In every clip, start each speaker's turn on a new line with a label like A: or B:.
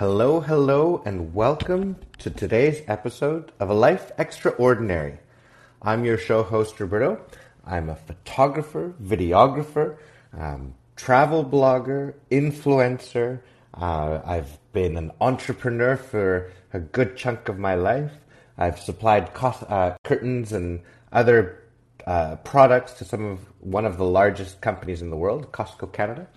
A: Hello, hello, and welcome to today's episode of A Life Extraordinary. I'm your show host, Roberto. I'm a photographer, videographer, um, travel blogger, influencer. Uh, I've been an entrepreneur for a good chunk of my life. I've supplied uh, curtains and other uh, products to some of one of the largest companies in the world, Costco Canada,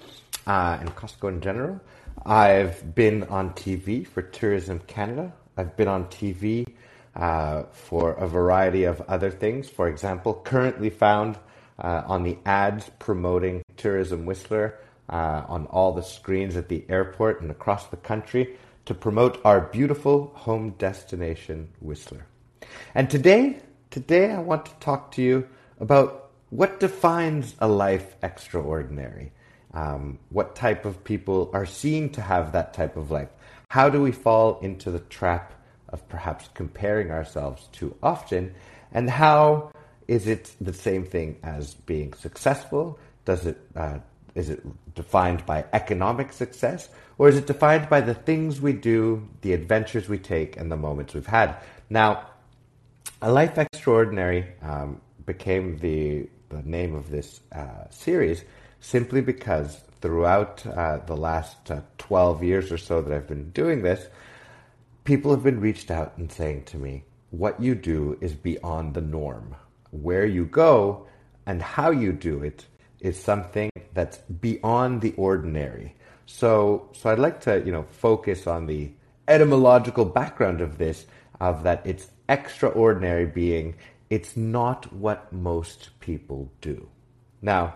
A: uh, and Costco in general. I've been on TV for Tourism Canada. I've been on TV uh, for a variety of other things. For example, currently found uh, on the ads promoting Tourism Whistler uh, on all the screens at the airport and across the country to promote our beautiful home destination, Whistler. And today, today I want to talk to you about what defines a life extraordinary. Um, what type of people are seen to have that type of life? How do we fall into the trap of perhaps comparing ourselves too often? And how is it the same thing as being successful? Does it uh, is it defined by economic success, or is it defined by the things we do, the adventures we take, and the moments we've had? Now, a life extraordinary um, became the the name of this uh, series simply because throughout uh, the last uh, 12 years or so that I've been doing this, people have been reached out and saying to me, what you do is beyond the norm. Where you go and how you do it is something that's beyond the ordinary. So, so I'd like to, you know, focus on the etymological background of this, of that it's extraordinary being, it's not what most people do. Now,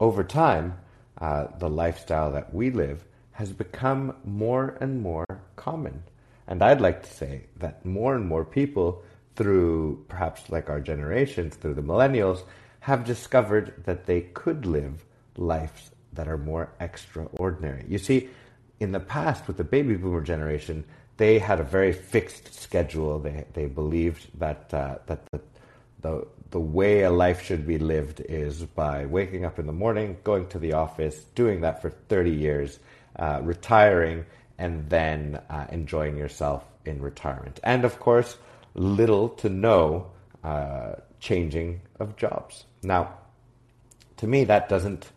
A: over time, uh, the lifestyle that we live has become more and more common. And I'd like to say that more and more people, through perhaps like our generations, through the millennials, have discovered that they could live lives that are more extraordinary. You see, in the past, with the baby boomer generation, they had a very fixed schedule. They, they believed that, uh, that the, the, the way a life should be lived is by waking up in the morning, going to the office, doing that for 30 years, uh, retiring, and then uh, enjoying yourself in retirement. And of course, little to no uh, changing of jobs. Now, to me, that doesn't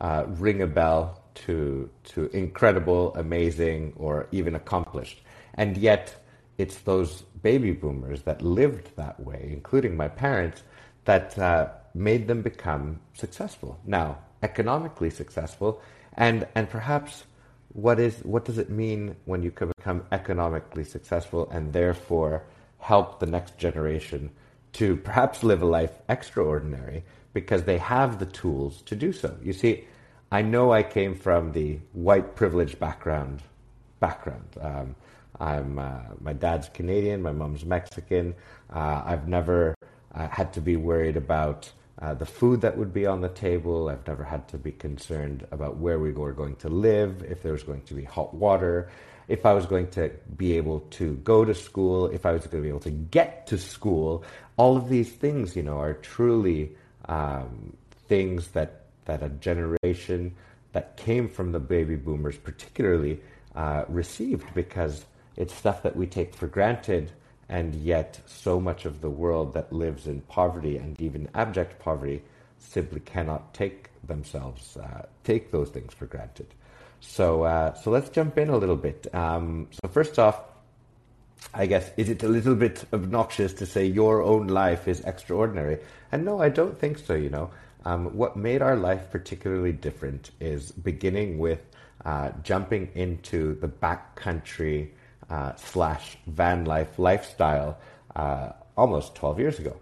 A: uh, ring a bell to, to incredible, amazing, or even accomplished. And yet, it's those baby boomers that lived that way, including my parents, that uh, made them become successful. Now, economically successful, and and perhaps what is what does it mean when you can become economically successful and therefore help the next generation to perhaps live a life extraordinary because they have the tools to do so. You see, I know I came from the white privileged background background. Um, I'm uh, my dad's Canadian, my mom's Mexican. Uh, I've never uh, had to be worried about uh, the food that would be on the table. I've never had to be concerned about where we were going to live, if there was going to be hot water, if I was going to be able to go to school, if I was going to be able to get to school. All of these things, you know, are truly um, things that that a generation that came from the baby boomers, particularly, uh, received because it's stuff that we take for granted and yet so much of the world that lives in poverty and even abject poverty simply cannot take themselves uh, take those things for granted. So uh, so let's jump in a little bit. Um, so first off, I guess is it a little bit obnoxious to say your own life is extraordinary? And no, I don't think so. You know, um, what made our life particularly different is beginning with uh, jumping into the backcountry uh, slash van life lifestyle uh, almost 12 years ago.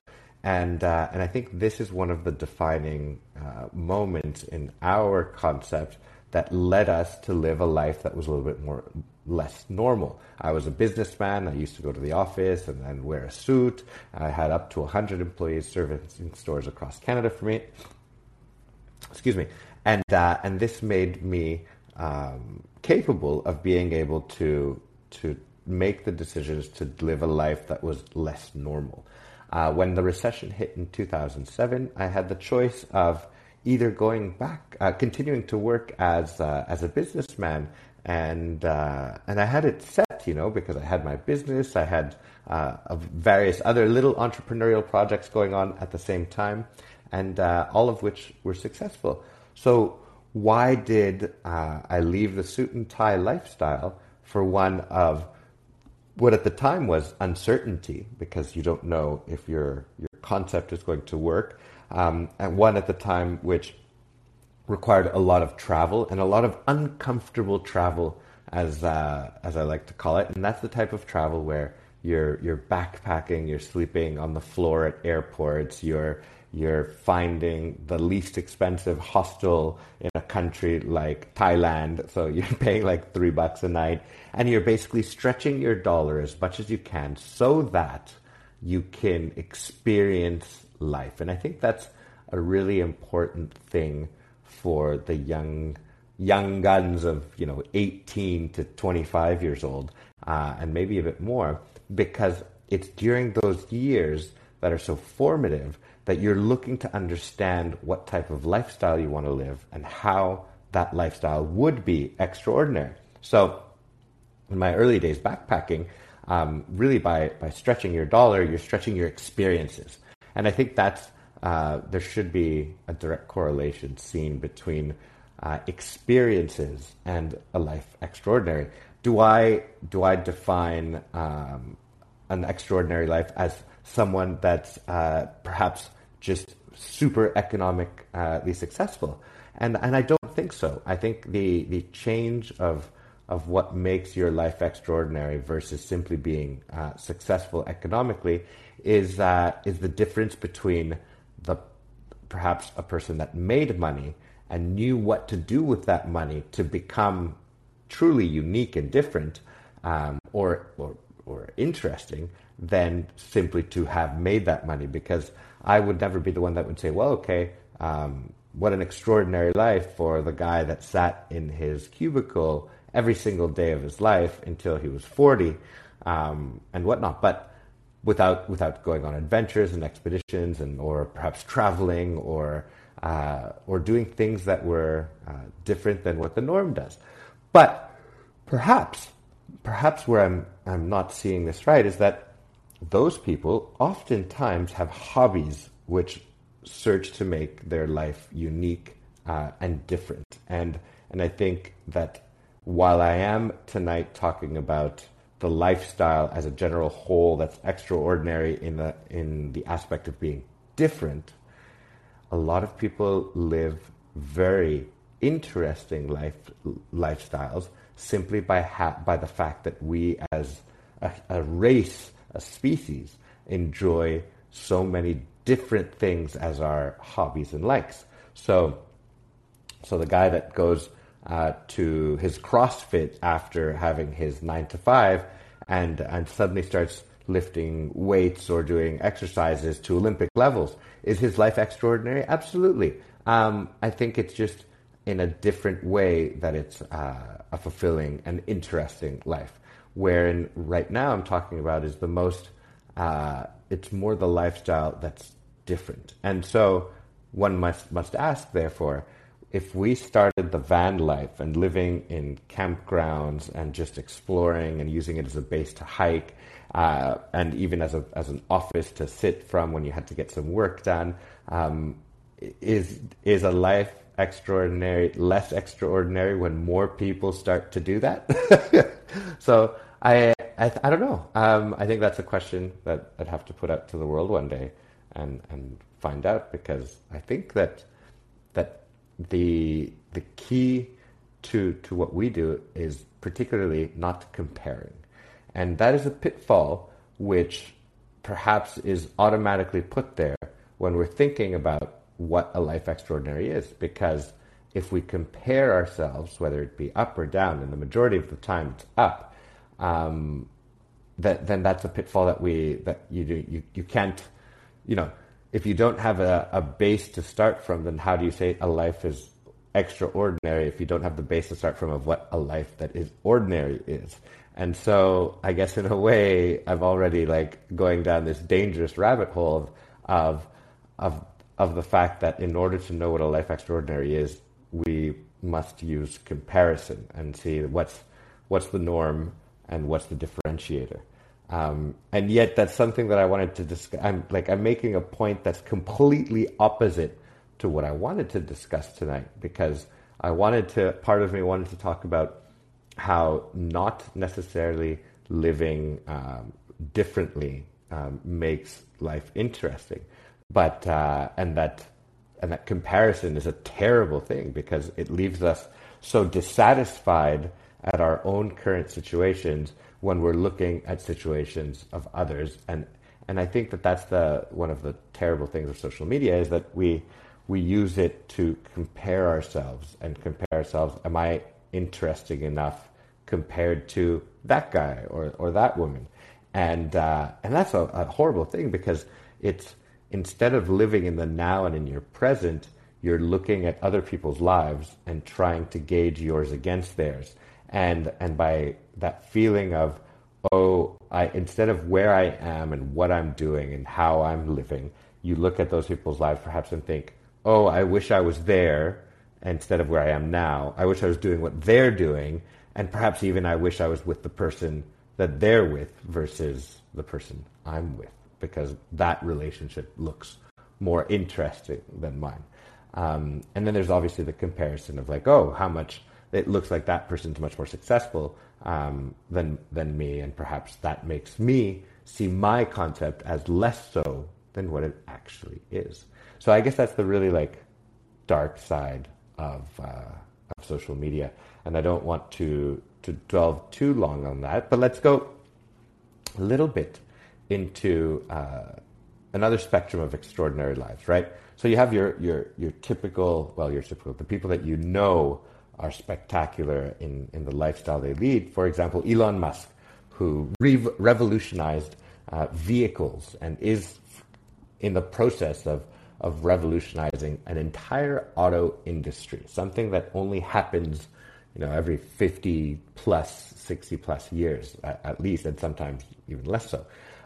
A: And, uh, and I think this is one of the defining uh, moments in our concept that led us to live a life that was a little bit more less normal. I was a businessman. I used to go to the office and then wear a suit. I had up to 100 employees servicing stores across Canada for me. Excuse me. And, uh, and this made me um, capable of being able to to make the decisions to live a life that was less normal. Uh, when the recession hit in 2007, I had the choice of either going back, uh, continuing to work as uh, as a businessman and uh, and I had it set, you know, because I had my business, I had uh, various other little entrepreneurial projects going on at the same time, and uh, all of which were successful. So why did I leave the suit and tie lifestyle for one of what at the time was uncertainty because you don't know if your your concept is going to work, um, and one at the time which required a lot of travel and a lot of uncomfortable travel, as uh, as I like to call it, and that's the type of travel where you're you're backpacking, you're sleeping on the floor at airports, you're you're finding the least expensive hostel in a country like Thailand. So you're paying like three bucks a night and you're basically stretching your dollar as much as you can so that you can experience life. And I think that's a really important thing for the young young guns of you know 18 to 25 years old uh, and maybe a bit more because it's during those years that are so formative that you're looking to understand what type of lifestyle you want to live and how that lifestyle would be extraordinary. So, in my early days backpacking, um, really by, by stretching your dollar, you're stretching your experiences. And I think that's, uh, there should be a direct correlation seen between uh, experiences and a life extraordinary. Do I, do I define um, an extraordinary life as someone that's uh, perhaps just super economically successful. And, and I don't think so. I think the, the change of, of what makes your life extraordinary versus simply being uh, successful economically is, uh, is the difference between the, perhaps a person that made money and knew what to do with that money to become truly unique and different um, or, or, or interesting than simply to have made that money because I would never be the one that would say, well, okay, um, what an extraordinary life for the guy that sat in his cubicle every single day of his life until he was 40 um, and whatnot. But without, without going on adventures and expeditions and, or perhaps traveling or, uh, or doing things that were uh, different than what the norm does. But perhaps, perhaps where I'm, I'm not seeing this right is that those people oftentimes have hobbies which search to make their life unique uh, and different. And and I think that while I am tonight talking about the lifestyle as a general whole that's extraordinary in the in the aspect of being different, a lot of people live very interesting life lifestyles simply by ha- by the fact that we as a, a race a species enjoy so many different things as our hobbies and likes. So, so the guy that goes uh, to his CrossFit after having his nine to five, and and suddenly starts lifting weights or doing exercises to Olympic levels, is his life extraordinary? Absolutely. Um, I think it's just in a different way that it's uh, a fulfilling and interesting life wherein right now I'm talking about is the most, uh, it's more the lifestyle that's different. And so one must, must ask, therefore, if we started the van life and living in campgrounds and just exploring and using it as a base to hike, uh, and even as a as an office to sit from when you had to get some work done, um, is is a life extraordinary less extraordinary when more people start to do that? so I, I, I don't know. Um, I think that's a question that I'd have to put out to the world one day and, and find out because I think that that the the key to to what we do is particularly not comparing, and that is a pitfall which perhaps is automatically put there when we're thinking about what a life extraordinary is. Because if we compare ourselves, whether it be up or down, and the majority of the time it's up, um, that then that's a pitfall that we that you do you, you can't you know if you don't have a, a base to start from then how do you say a life is extraordinary if you don't have the base to start from of what a life that is ordinary is? And so i guess in a way i'm already like going down this dangerous rabbit hole of of of, of the fact that in order to know what a life extraordinary is we must use comparison and see what's what's the norm and what's the differentiator. Um, and yet, that's something that I wanted to discuss. I'm like I'm making a point that's completely opposite to what I wanted to discuss tonight because I wanted to. Part of me wanted to talk about how not necessarily living um, differently um, makes life interesting, but uh, and that and that comparison is a terrible thing because it leaves us so dissatisfied at our own current situations when we're looking at situations of others. And and I think that that's the one of the terrible things of social media is that we we use it to compare ourselves and compare ourselves am I interesting enough compared to that guy or, or that woman? And uh, and that's a, a horrible thing because it's instead of living in the now and in your present, you're looking at other people's lives and trying to gauge yours against theirs. And and by that feeling of, oh, I instead of where I am and what I'm doing and how I'm living, you look at those people's lives perhaps and think, oh, I wish I was there instead of where I am now. I wish I was doing what they're doing, and perhaps even I wish I was with the person that they're with versus the person I'm with because that relationship looks more interesting than mine. Um, and then there's obviously the comparison of like, oh, how much it looks like that person's much more successful um, than than me, and perhaps that makes me see my concept as less so than what it actually is. So I guess that's the really like dark side of uh, of social media, and I don't want to to dwell too long on that. But let's go a little bit into uh, another spectrum of extraordinary lives, right? So you have your, your, your typical, well, your typical, the people that you know are spectacular in, in the lifestyle they lead. For example, Elon Musk, who re- revolutionized uh, vehicles and is in the process of, of revolutionizing an entire auto industry, something that only happens you know, every 50 plus, 60 plus years at, at least, and sometimes even less so.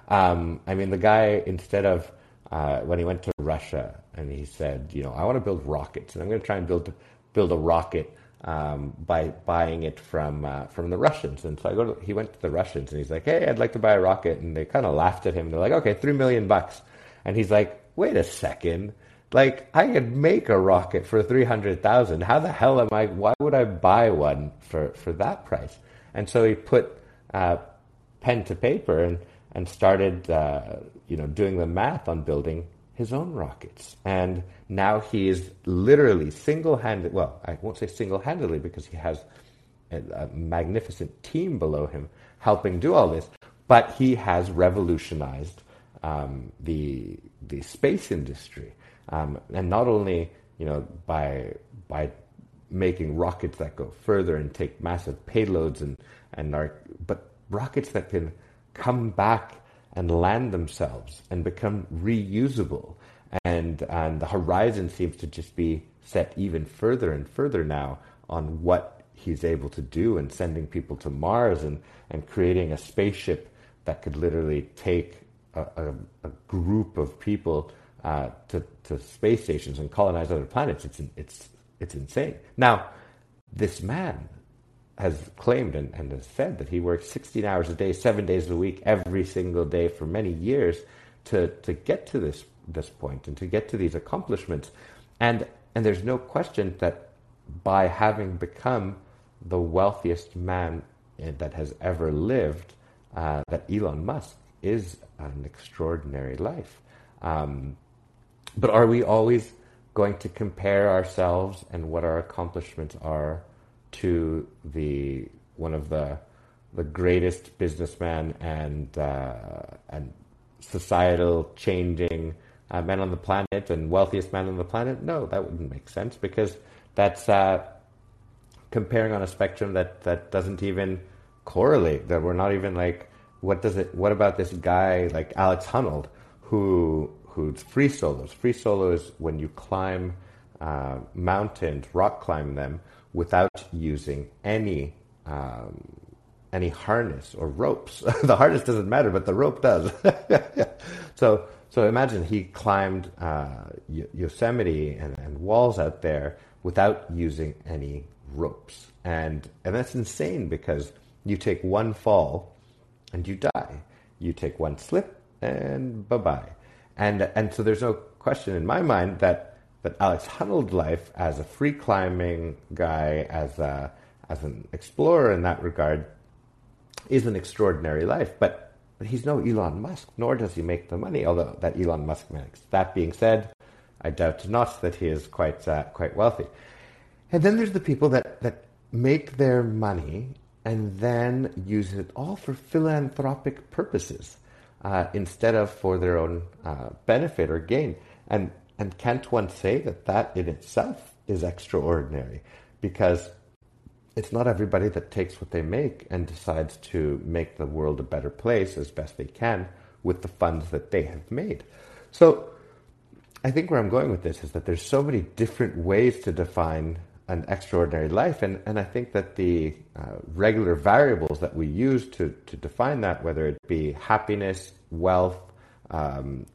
A: Um, I mean, the guy, instead of uh, when he went to Russia and he said, you know, I want to build rockets and I'm going to try and build build a rocket um, by buying it from uh, from the Russians. And so I go to, he went to the Russians and he's like, hey, I'd like to buy a rocket. And they kind of laughed at him. They're like, okay, three million bucks. And he's like, wait a second. Like I could make a rocket for three hundred thousand. How the hell am I? Why would I buy one for for that price? And so he put uh, pen to paper and and started, uh, you know, doing the math on building his own rockets. And now he is literally single-handed. Well, I won't say single-handedly because he has a, a magnificent team below him helping do all this. But he has revolutionized um, the the space industry, um, and not only you know by by making rockets that go further and take massive payloads and and are but rockets that can come back and land themselves and become reusable. And, and the horizon seems to just be set even further and further now on what he's able to do and sending people to Mars and, and creating a spaceship that could literally take a, a, a group of people uh, to, to space stations and colonize other planets. It's, it's, it's insane. Now, this man has claimed and, and has said that he works 16 hours a day, seven days a week, every single day for many years to, to get to this, this point and to get to these accomplishments. And, and there's no question that by having become the wealthiest man that has ever lived, uh, that Elon Musk is an extraordinary life. Um, but are we always going to compare ourselves and what our accomplishments are to the one of the the greatest businessman and uh, and societal changing uh, man on the planet and wealthiest man on the planet? No, that wouldn't make sense because that's uh, comparing on a spectrum that that doesn't even correlate. That we're not even like what does it? What about this guy like Alex Honnold who who's free solos? Free solo is when you climb uh, mountains, rock climb them without using any um, any harness or ropes. the harness doesn't matter, but the rope does. so so imagine he climbed uh, Yosemite and, and walls out there without using any ropes. And, and that's insane because you take one fall and you die. You take one slip and bye bye. And, and so there's no question in my mind that, that Alex Honnold's life as a free climbing guy, as, a, as an explorer in that regard, is an extraordinary life. But, but he's no Elon Musk, nor does he make the money, although that Elon Musk makes. That being said, I doubt not that he is quite, uh, quite wealthy. And then there's the people that, that make their money and then use it all for philanthropic purposes uh, instead of for their own uh, benefit or gain. And, and can't one say that that in itself is extraordinary? Because it's not everybody that takes what they make and decides to make the world a better place as best they can with the funds that they have made. So I think where I'm going with this is that there's so many different ways to define an extraordinary life. And, and I think that the uh, regular variables that we use to, to define that, whether it be happiness, wealth, um,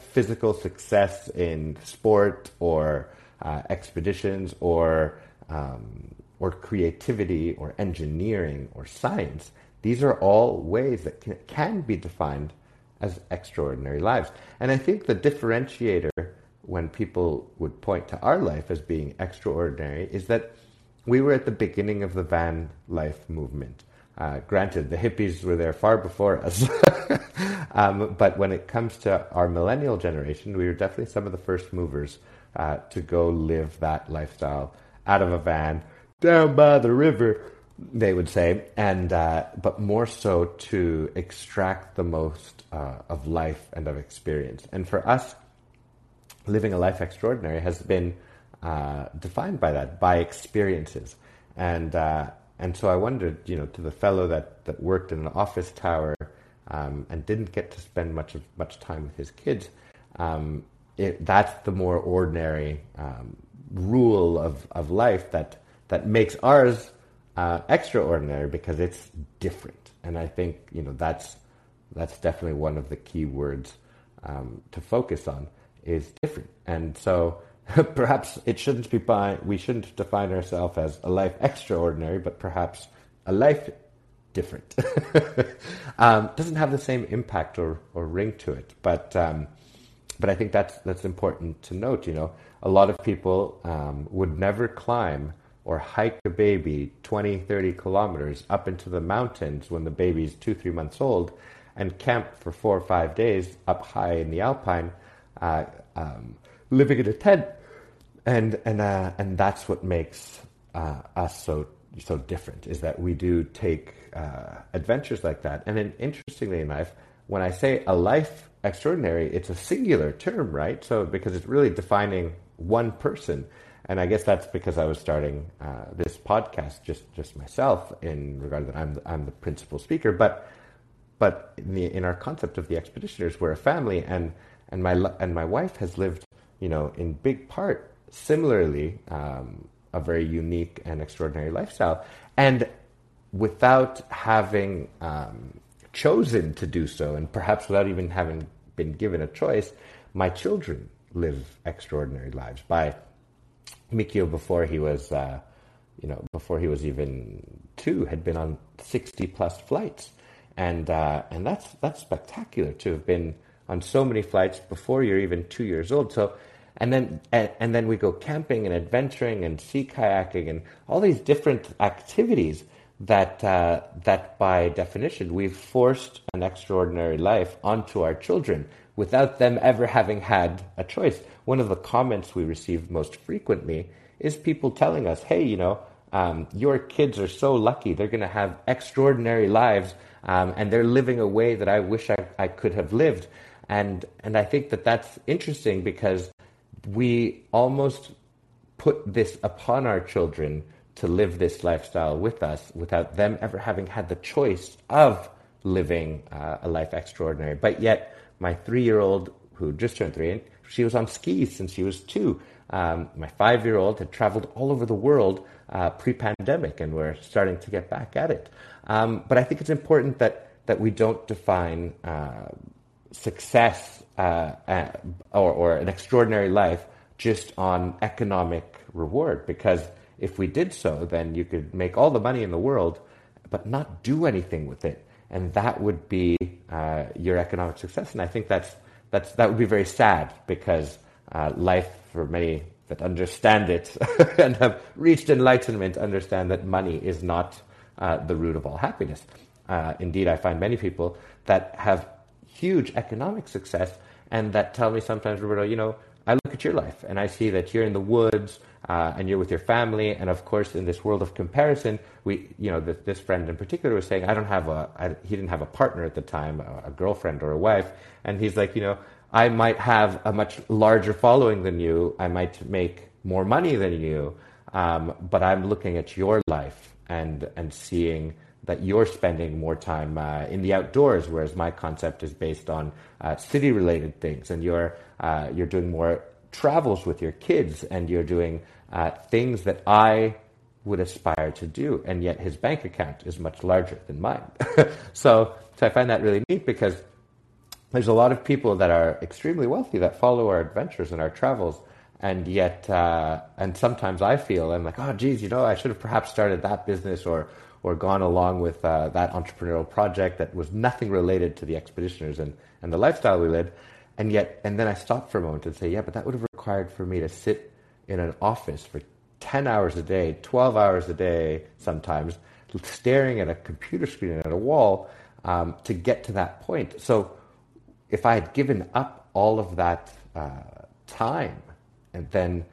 A: physical success in sport or uh, expeditions or, um, or creativity or engineering or science, these are all ways that can, can be defined as extraordinary lives. And I think the differentiator when people would point to our life as being extraordinary is that we were at the beginning of the van life movement. Uh, granted, the hippies were there far before us. um, but when it comes to our millennial generation, we were definitely some of the first movers uh, to go live that lifestyle out of a van down by the river, they would say, and uh, but more so to extract the most uh, of life and of experience. And for us, living a life extraordinary has been uh, defined by that, by experiences. And, uh, and so I wondered, you know, to the fellow that, that worked in an office tower um, and didn't get to spend much of, much time with his kids, um, it, that's the more ordinary um, rule of, of life that, that makes ours uh, extraordinary because it's different. And I think, you know, that's, that's definitely one of the key words um, to focus on is different. And so perhaps it shouldn't be by, we shouldn't define ourselves as a life extraordinary, but perhaps a life different. um, doesn't have the same impact or, or ring to it. But, um, but I think that's, that's important to note. You know, a lot of people um, would never climb or hike a baby 20, 30 kilometers up into the mountains when the baby's two, three months old and camp for four or five days up high in the alpine uh, um, living in a tent, and and uh, and that's what makes uh, us so so different. Is that we do take uh, adventures like that, and then interestingly enough, when I say a life extraordinary, it's a singular term, right? So because it's really defining one person. And I guess that's because I was starting uh, this podcast just, just myself in regard that I'm I'm the principal speaker, but but in, the, in our concept of the expeditioners, we're a family, and and my and my wife has lived, you know, in big part similarly um, a very unique and extraordinary lifestyle, and without having um, chosen to do so, and perhaps without even having been given a choice, my children live extraordinary lives. By Mikio, before he was, uh, you know, before he was even two, had been on sixty plus flights, and uh, and that's that's spectacular to have been on so many flights before you're even two years old. So, and then and, then we go camping and adventuring and sea kayaking and all these different activities that uh, that by definition we've forced an extraordinary life onto our children without them ever having had a choice. One of the comments we receive most frequently is people telling us, "Hey, you know." Um, your kids are so lucky. They're going to have extraordinary lives, um, and they're living a way that I wish I, I could have lived. And, and I think that that's interesting because we almost put this upon our children to live this lifestyle with us without them ever having had the choice of living uh, a life extraordinary. But yet, my three year old, who just turned three, she was on skis since she was two. Um, my five year old had traveled all over the world uh, pre pandemic, and we're starting to get back at it. Um, but I think it's important that, that we don't define uh, success uh, uh, or, or an extraordinary life just on economic reward. Because if we did so, then you could make all the money in the world, but not do anything with it, and that would be uh, your economic success. And I think that's that's that would be very sad because uh, life for many that understand it and have reached enlightenment understand that money is not uh, the root of all happiness. Uh, indeed, I find many people that have huge economic success and that tell me sometimes, Roberto, you know, I look at your life and I see that you're in the woods uh, and you're with your family. And of course, in this world of comparison, we, you know, this, this friend in particular was saying, I don't have a, I, he didn't have a partner at the time, a, a girlfriend or a wife. And he's like, you know, I might have a much larger following than you. I might make more money than you. Um, but I'm looking at your life and, and seeing that you're spending more time uh, in the outdoors, whereas my concept is based on uh, city-related things, and you're uh, you're doing more travels with your kids, and you're doing uh, things that I would aspire to do, and yet his bank account is much larger than mine. so, so I find that really neat because there's a lot of people that are extremely wealthy that follow our adventures and our travels, and yet, uh, and sometimes I feel I'm like, oh, geez, you know, I should have perhaps started that business or or gone along with uh, that entrepreneurial project that was nothing related to the expeditioners and, and the lifestyle we led. And yet, and then I stopped for a moment and say, yeah, but that would have required for me to sit in an office for 10 hours a day, 12 hours a day sometimes, staring at a computer screen and at a wall um, to get to that point. So if I had given up all of that uh, time and then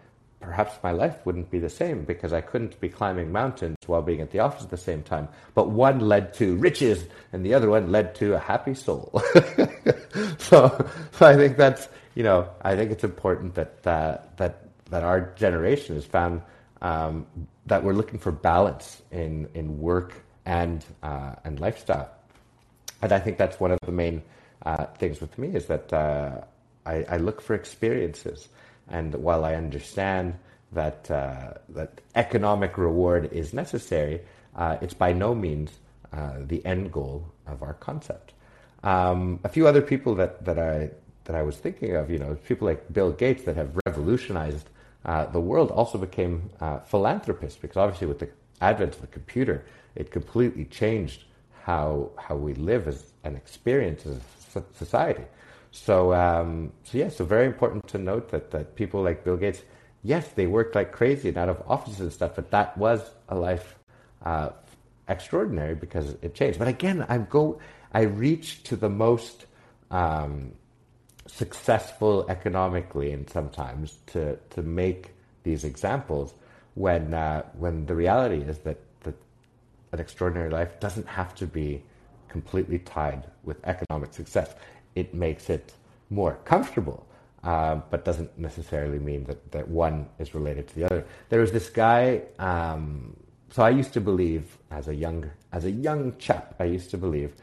A: perhaps my life wouldn't be the same because I couldn't be climbing mountains while being at the office at the same time. But one led to riches and the other one led to a happy soul. so, so I think that's, you know, I think it's important that, uh, that, that our generation has found um, that we're looking for balance in, in work and, uh, and lifestyle. And I think that's one of the main uh, things with me is that uh, I, I look for experiences. And while I understand that uh, that economic reward is necessary, uh, it's by no means uh, the end goal of our concept. Um, a few other people that, that I that I was thinking of, you know, people like Bill Gates that have revolutionized uh, the world, also became uh, philanthropists because obviously with the advent of the computer, it completely changed how how we live as an experience as a society. So, um, so yeah, so very important to note that, that people like Bill Gates, yes, they worked like crazy and out of offices and stuff, but that was a life uh, extraordinary because it changed. But again, I go, I reach to the most um, successful economically, and sometimes to to make these examples when uh, when the reality is that that an extraordinary life doesn't have to be completely tied with economic success it makes it more comfortable, uh, but doesn't necessarily mean that, that one is related to the other. There was this guy. Um, so I used to believe, as a young as a young chap, I used to believe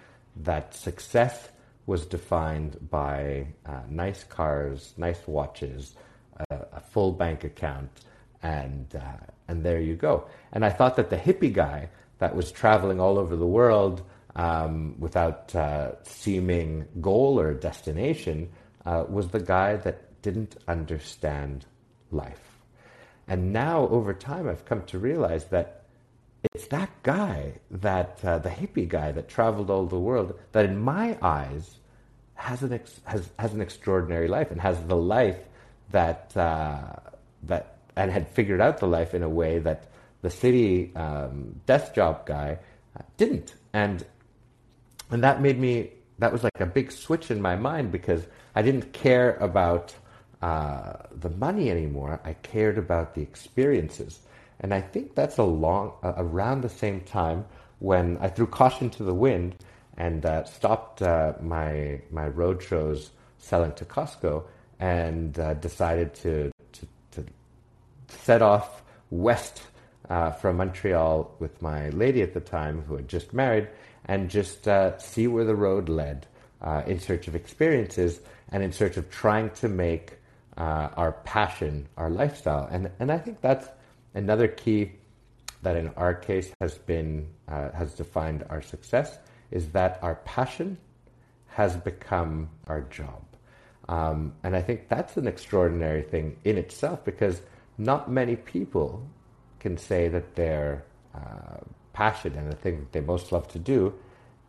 A: that success was defined by uh, nice cars, nice watches, uh, a full bank account, and uh, and there you go. And I thought that the hippie guy that was traveling all over the world um, without uh, seeming goal or destination uh, was the guy that didn't understand life. And now, over time, I've come to realize that it's that guy, that uh, the hippie guy that traveled all the world, that in my eyes has an ex- has has an extraordinary life and has the life that uh, that and had figured out the life in a way that the city um, desk job guy uh, didn't. And and that made me that was like a big switch in my mind because I didn't care about uh, the money anymore. I cared about the experiences, and I think that's along uh, around the same time when I threw caution to the wind and uh, stopped uh, my my road shows selling to Costco and uh, decided to, to, to set off west uh, from Montreal with my lady at the time who had just married and just uh, see where the road led uh, in search of experiences and in search of trying to make uh, our passion our lifestyle. And, and I think that's another key that in our case has been, uh, has defined our success is that our passion has become our job. Um, and I think that's an extraordinary thing in itself because not many people can say that their uh, passion and the thing that they most love to do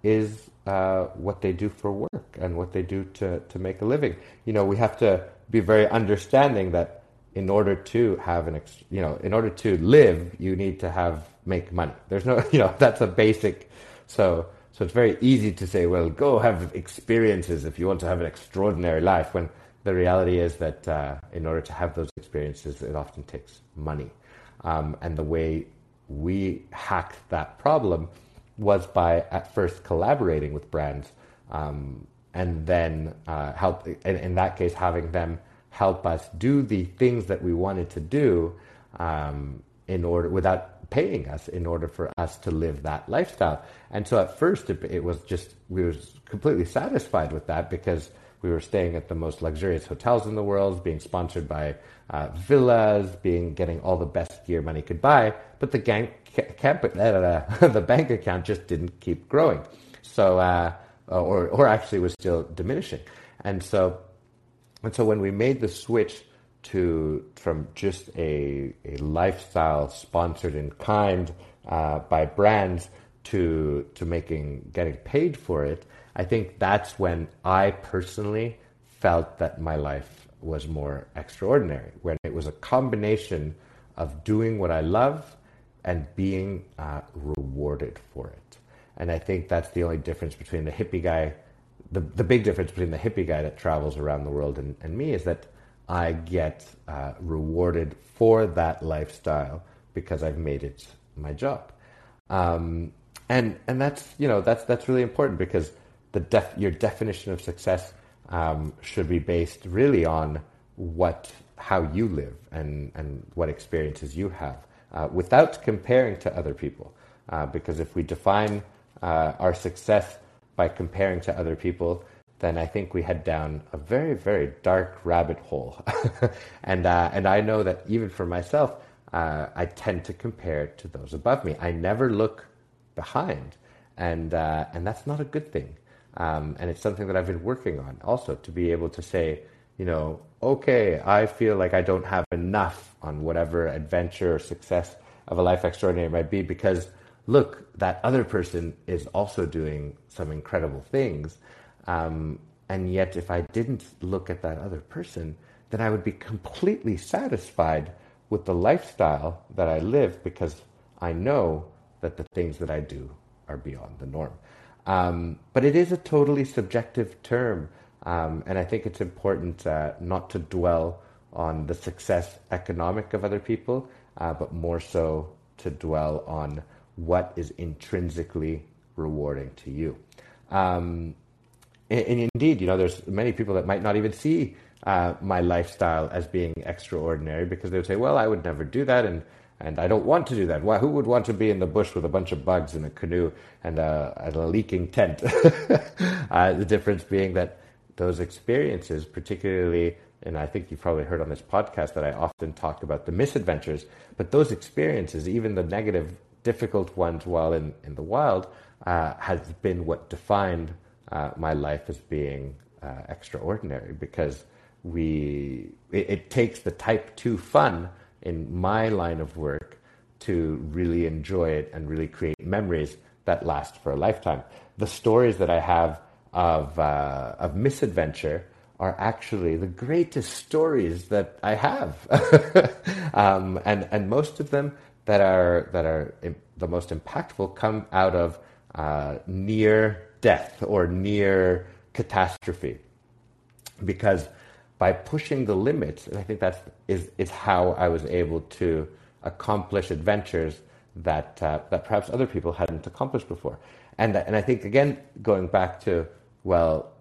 A: is uh, what they do for work and what they do to, to make a living. You know, we have to be very understanding that in order to have an, ex- you know, in order to live, you need to have make money. There's no, you know, that's a basic. So, so it's very easy to say, well, go have experiences if you want to have an extraordinary life. When the reality is that uh, in order to have those experiences, it often takes money. Um, and the way we hacked that problem was by at first collaborating with brands um, and then uh, help, in, in, that case, having them help us do the things that we wanted to do um, in order without paying us in order for us to live that lifestyle. And so at first it, it was just we were completely satisfied with that because we were staying at the most luxurious hotels in the world, being sponsored by uh, villas, being getting all the best gear money could buy. But the gang, camp, uh, the bank account just didn't keep growing. So, uh, or or actually was still diminishing. And so, and so when we made the switch to from just a a lifestyle sponsored in kind uh, by brands to to making getting paid for it, I think that's when I personally felt that my life was more extraordinary, when it was a combination of doing what I love and being uh, rewarded for it. And I think that's the only difference between the hippie guy, the, the big difference between the hippie guy that travels around the world and, and me is that I get uh, rewarded for that lifestyle because I've made it my job. Um, and and that's you know that's that's really important because def- your definition of success um, should be based really on what how you live and and what experiences you have uh, without comparing to other people. Uh, because if we define uh, our success by comparing to other people then I think we head down a very very dark rabbit hole. And uh, and I know that even for myself uh, I tend to compare to those above me. I never look behind. And uh, and that's not a good thing um, and it's something that I've been working on also to be able to say, you know, okay, I feel like I don't have enough on whatever adventure or success of a life extraordinary might be because look, that other person is also doing some incredible things. Um, and yet, if I didn't look at that other person, then I would be completely satisfied with the lifestyle that I live because I know that the things that I do are beyond the norm. Um, but it is a totally subjective term. Um, and I think it's important uh, not to dwell on the success economic of other people, uh, but more so to dwell on what is intrinsically rewarding to you. Um, and, indeed, you know, there's many people that might not even see uh, my lifestyle as being extraordinary because they would say, well, I would never do that. And and I don't want to do that. Why, who would want to be in the bush with a bunch of bugs in a canoe and a, and a leaking tent? uh, the difference being that those experiences, particularly, and I think you've probably heard on this podcast that I often talk about the misadventures, but those experiences, even the negative, difficult ones while in, in the wild, uh, has been what defined uh, my life as being uh, extraordinary because we it, it takes the type 2 fun in my line of work to really enjoy it and really create memories that last for a lifetime. The stories that I have of, uh, of misadventure are actually the greatest stories that I have. um, and, and most of them that are, that are the most impactful come out of uh, near death or near catastrophe. Because by pushing the limits, and I think that's is, is how I was able to accomplish adventures that uh, that perhaps other people hadn't accomplished before. And and I think again going back to well,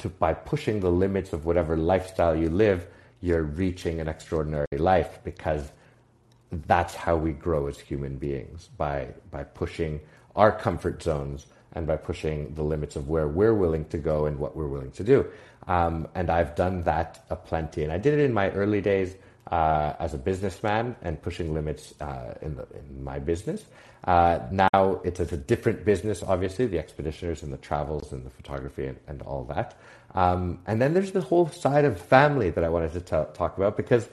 A: to by pushing the limits of whatever lifestyle you live, you're reaching an extraordinary life because that's how we grow as human beings by by pushing our comfort zones and by pushing the limits of where we're willing to go and what we're willing to do. Um, and I've done that a plenty. And I did it in my early days uh, as a businessman and pushing limits uh, in, the, in, my business. Uh, now it's, a different business, obviously, the expeditioners and the travels and the photography and, and all that. Um, and then there's the whole side of family that I wanted to t- talk about because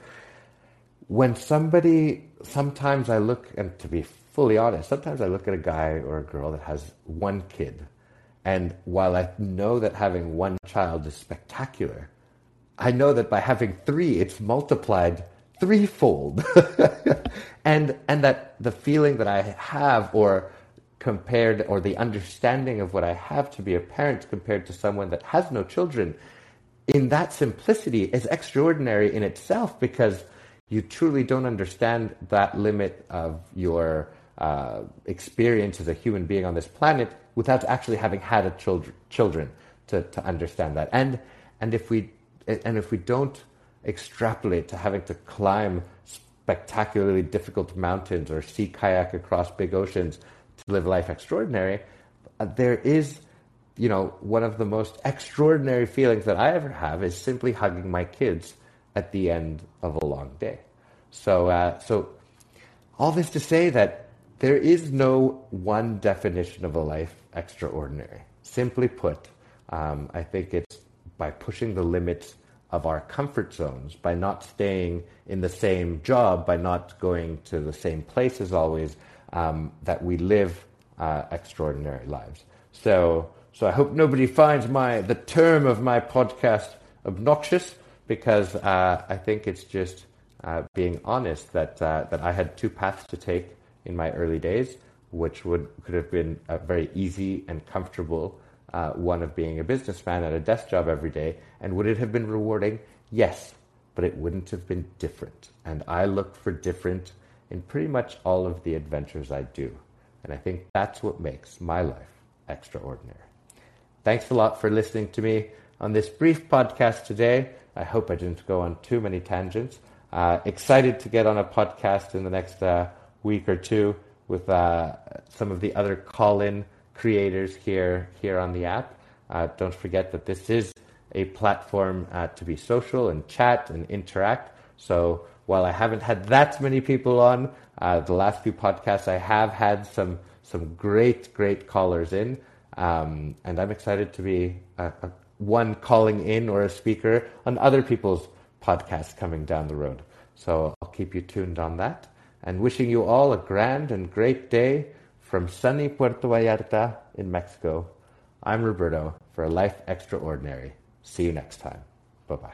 A: when somebody, sometimes I look, and to be fully honest, sometimes I look at a guy or a girl that has one kid. And while I know that having one child is spectacular, I know that by having three, it's multiplied threefold. and, and that the feeling that I have or compared or the understanding of what I have to be a parent compared to someone that has no children in that simplicity is extraordinary in itself because you truly don't understand that limit of your uh, experience as a human being on this planet without actually having had a children children to, to understand that and and if we and if we don't extrapolate to having to climb spectacularly difficult mountains or sea kayak across big oceans to live life extraordinary, uh, there is, you know, one of the most extraordinary feelings that I ever have is simply hugging my kids at the end of a long day. So, uh, so all this to say that there is no one definition of a life extraordinary. Simply put, um, I think it's by pushing the limits of our comfort zones, by not staying in the same job, by not going to the same places always, um, that we live uh, extraordinary lives. So, so I hope nobody finds my the term of my podcast obnoxious because uh, I think it's just uh, being honest that uh, that I had two paths to take in my early days, which would could have been a very easy and comfortable uh, one of being a businessman at a desk job every day. And would it have been rewarding? Yes, but it wouldn't have been different. And I look for different in pretty much all of the adventures I do. And I think that's what makes my life extraordinary. Thanks a lot for listening to me on this brief podcast today. I hope I didn't go on too many tangents. Uh, excited to get on a podcast in the next uh, week or two with uh, some of the other Callin creators here, here on the app. Uh, don't forget that this is a platform uh, to be social and chat and interact. So while I haven't had that many people on, uh, the last few podcasts I have had some some great great callers in, um, and I'm excited to be a, a, one calling in or a speaker on other people's podcasts coming down the road. So I'll keep you tuned on that, and wishing you all a grand and great day from sunny Puerto Vallarta in Mexico. I'm Roberto for A Life Extraordinary. See you next time. Bye bye.